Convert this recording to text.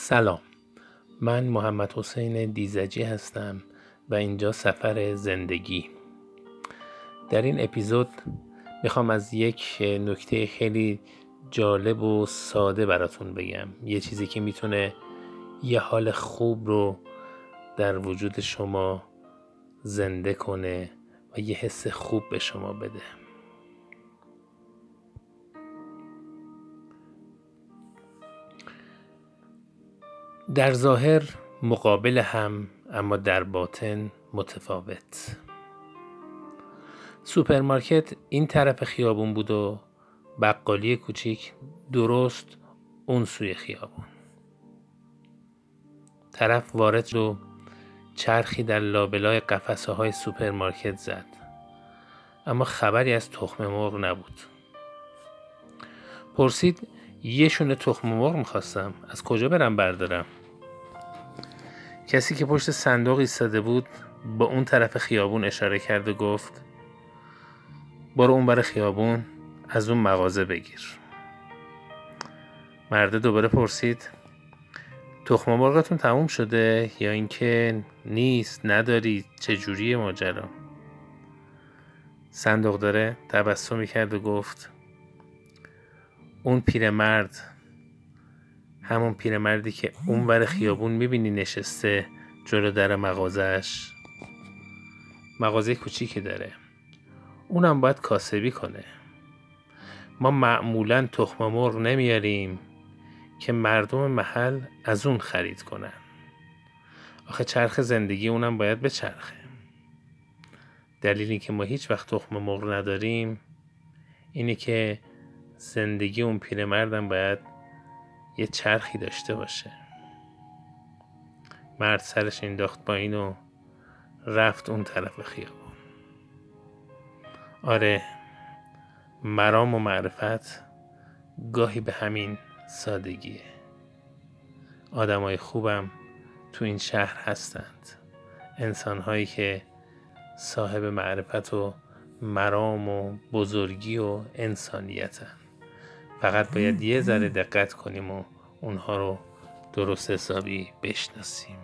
سلام. من محمد حسین دیزجی هستم و اینجا سفر زندگی. در این اپیزود می‌خوام از یک نکته خیلی جالب و ساده براتون بگم. یه چیزی که می‌تونه یه حال خوب رو در وجود شما زنده کنه و یه حس خوب به شما بده. در ظاهر مقابل هم اما در باطن متفاوت. سوپرمارکت این طرف خیابون بود و بقالی کوچیک درست اون سوی خیابون. طرف وارد شد و چرخی در لابلای قفسه های سوپرمارکت زد. اما خبری از تخم مرغ نبود. پرسید یه شونه تخم مرغ می‌خواستم از کجا برم بردارم؟ کسی که پشت صندوق ایستاده بود با اون طرف خیابون اشاره کرد و گفت برو اون بر خیابون از اون مغازه بگیر. مرده دوباره پرسید تخم مرغتون تموم شده یا اینکه نیست نداری چه جوری ماجرا؟ صندوق داره تبسمی کرد و گفت اون پیرمرد همون پیرمردی که اون ور خیابون می‌بینی نشسته جلو در مغازش مغازه کوچیکی داره. اونم باید کاسبی کنه. ما معمولا تخم مرغ نمیاریم که مردم محل از اون خرید کنن. آخه چرخ زندگی اونم باید به چرخه دلیلی که ما هیچ وقت تخم مرغ نداریم اینه که زندگی اون پیرمردم باید یه چرخی داشته باشه. مرد سرش انداخت با اینو رفت اون طرف خیابون. آره مرام و معرفت گاهی به همین سادگیه. آدمای خوبم تو این شهر هستند. انسانهایی که صاحب معرفت و مرام و بزرگی و انسانیتن. فقط باید یه ذره دقت کنیم و اونها رو درست حسابی بشناسیم.